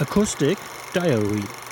Acoustic Diary